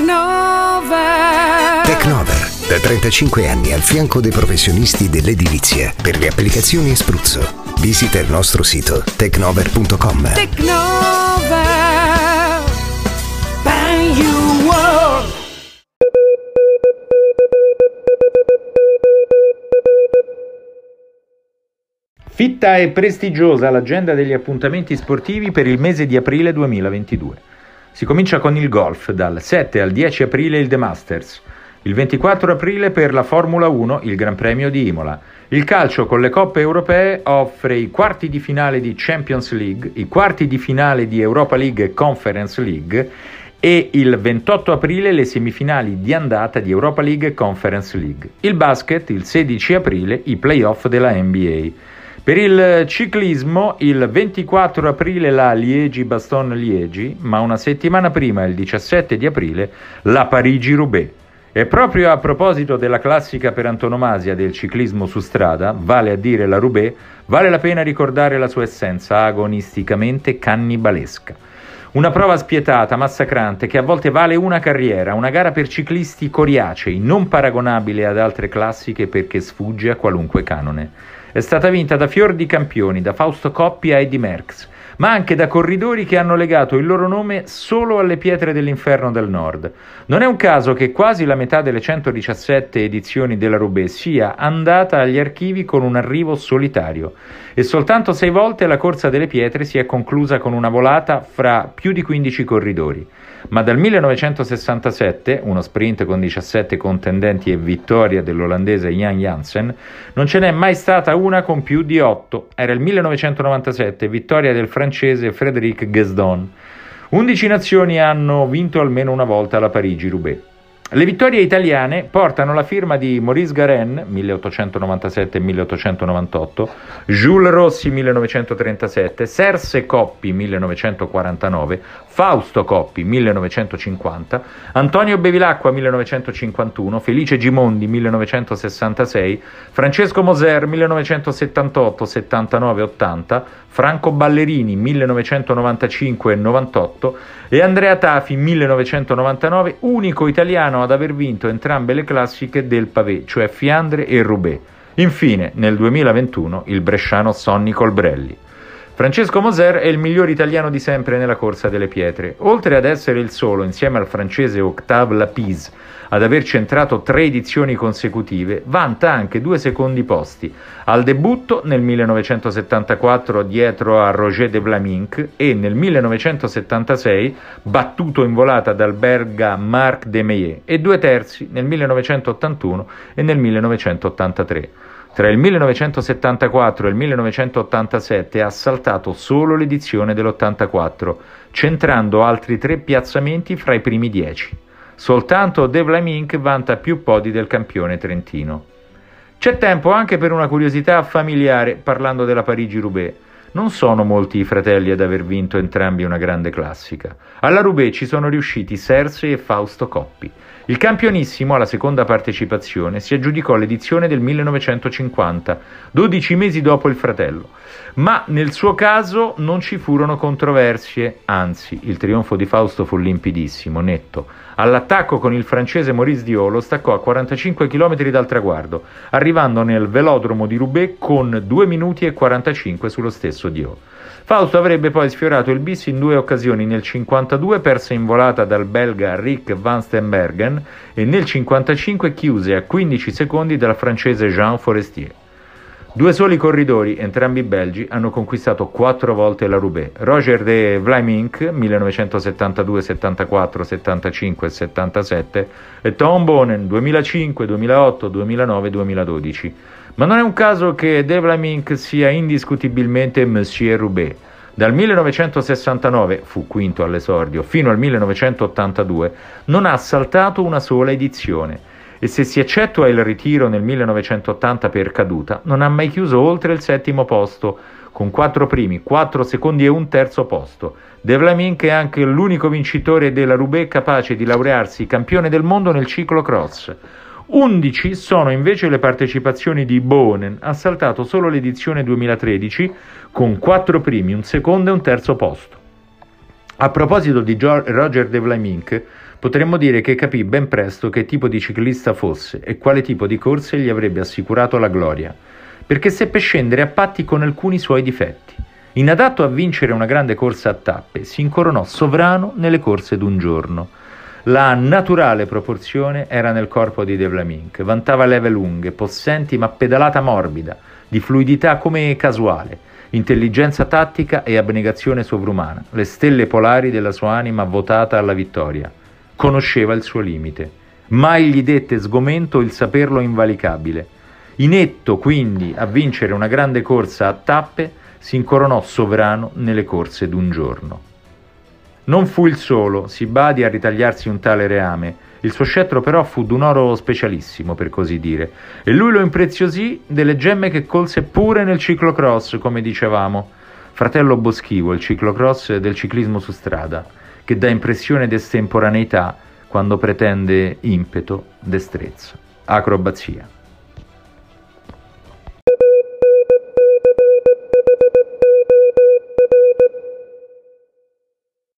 Technover. Technover, da 35 anni al fianco dei professionisti dell'edilizia per le applicazioni a spruzzo. Visita il nostro sito technover.com. Technover. Bang you world. Fitta e prestigiosa l'agenda degli appuntamenti sportivi per il mese di aprile 2022. Si comincia con il golf, dal 7 al 10 aprile il The Masters, il 24 aprile per la Formula 1 il Gran Premio di Imola. Il calcio con le coppe europee offre i quarti di finale di Champions League, i quarti di finale di Europa League e Conference League e il 28 aprile le semifinali di andata di Europa League e Conference League. Il basket il 16 aprile i playoff della NBA. Per il ciclismo il 24 aprile la Liegi-Baston-Liegi, ma una settimana prima, il 17 di aprile, la Parigi-Roubaix. E proprio a proposito della classica per antonomasia del ciclismo su strada, vale a dire la Roubaix, vale la pena ricordare la sua essenza agonisticamente cannibalesca. Una prova spietata, massacrante, che a volte vale una carriera, una gara per ciclisti coriacei, non paragonabile ad altre classiche perché sfugge a qualunque canone. È stata vinta da fior di campioni, da Fausto Coppi a Eddie Merckx, ma anche da corridori che hanno legato il loro nome solo alle pietre dell'inferno del nord. Non è un caso che quasi la metà delle 117 edizioni della Roubaix sia andata agli archivi con un arrivo solitario e soltanto sei volte la corsa delle pietre si è conclusa con una volata fra più di 15 corridori ma dal 1967, uno sprint con 17 contendenti e vittoria dell'olandese Jan Janssen, non ce n'è mai stata una con più di 8. Era il 1997, vittoria del francese Frédéric Guesdon. 11 nazioni hanno vinto almeno una volta la Parigi-Roubaix. Le vittorie italiane portano la firma di Maurice Garen 1897-1898, Jules Rossi 1937, Serse Coppi 1949, Fausto Coppi 1950, Antonio Bevilacqua 1951, Felice Gimondi 1966, Francesco Moser 1978, 79, 80, Franco Ballerini 1995 e 98 e Andrea Tafi 1999, unico italiano ad aver vinto entrambe le classiche del pavé, cioè Fiandre e Roubaix. Infine, nel 2021, il bresciano Sonny Colbrelli. Francesco Moser è il miglior italiano di sempre nella corsa delle pietre. Oltre ad essere il solo, insieme al francese Octave Lapise, ad aver centrato tre edizioni consecutive, vanta anche due secondi posti. Al debutto nel 1974 dietro a Roger de Vlaminck e nel 1976 battuto in volata dal belga Marc de Meyer e due terzi nel 1981 e nel 1983. Tra il 1974 e il 1987 ha saltato solo l'edizione dell'84, centrando altri tre piazzamenti fra i primi dieci. Soltanto De Vlamink vanta più podi del campione trentino. C'è tempo anche per una curiosità familiare parlando della Parigi-Roubaix. Non sono molti i fratelli ad aver vinto entrambi una grande classica. Alla Roubaix ci sono riusciti Serse e Fausto Coppi. Il campionissimo, alla seconda partecipazione, si aggiudicò l'edizione del 1950, 12 mesi dopo il fratello. Ma nel suo caso non ci furono controversie, anzi, il trionfo di Fausto fu limpidissimo, netto. All'attacco con il francese Maurice Dio lo staccò a 45 km dal traguardo, arrivando nel velodromo di Roubaix con 2 minuti e 45 sullo stesso Dio. Fausto avrebbe poi sfiorato il bis in due occasioni, nel 52 perse in volata dal belga Rick van Stenbergen e nel 55 chiuse a 15 secondi dal francese Jean Forestier. Due soli corridori, entrambi belgi, hanno conquistato quattro volte la Roubaix. Roger de Vlaeminck, 1972, 74, 75 e 77, e Tom Bonen, 2005, 2008, 2009 2012. Ma non è un caso che de Vlaeminck sia indiscutibilmente Monsieur Roubaix. Dal 1969, fu quinto all'esordio, fino al 1982, non ha saltato una sola edizione e se si eccettua il ritiro nel 1980 per caduta, non ha mai chiuso oltre il settimo posto, con quattro primi, quattro secondi e un terzo posto. De Vlaminck è anche l'unico vincitore della Roubaix capace di laurearsi campione del mondo nel ciclocross. 11 sono invece le partecipazioni di Bonen, ha saltato solo l'edizione 2013 con quattro primi, un secondo e un terzo posto. A proposito di Roger de Vlaminck, Potremmo dire che capì ben presto che tipo di ciclista fosse e quale tipo di corse gli avrebbe assicurato la gloria, perché seppe scendere a patti con alcuni suoi difetti. Inadatto a vincere una grande corsa a tappe, si incoronò sovrano nelle corse d'un giorno. La naturale proporzione era nel corpo di De Vlaminck, vantava leve lunghe, possenti ma pedalata morbida, di fluidità come casuale, intelligenza tattica e abnegazione sovrumana, le stelle polari della sua anima votata alla vittoria conosceva il suo limite. Mai gli dette sgomento il saperlo invalicabile. Inetto quindi a vincere una grande corsa a tappe, si incoronò sovrano nelle corse d'un giorno. Non fu il solo, si badi a ritagliarsi un tale reame, il suo scettro però fu d'un oro specialissimo, per così dire, e lui lo impreziosì delle gemme che colse pure nel ciclocross, come dicevamo. Fratello boschivo, il ciclocross del ciclismo su strada che dà impressione di estemporaneità quando pretende impeto, destrezza, acrobazia.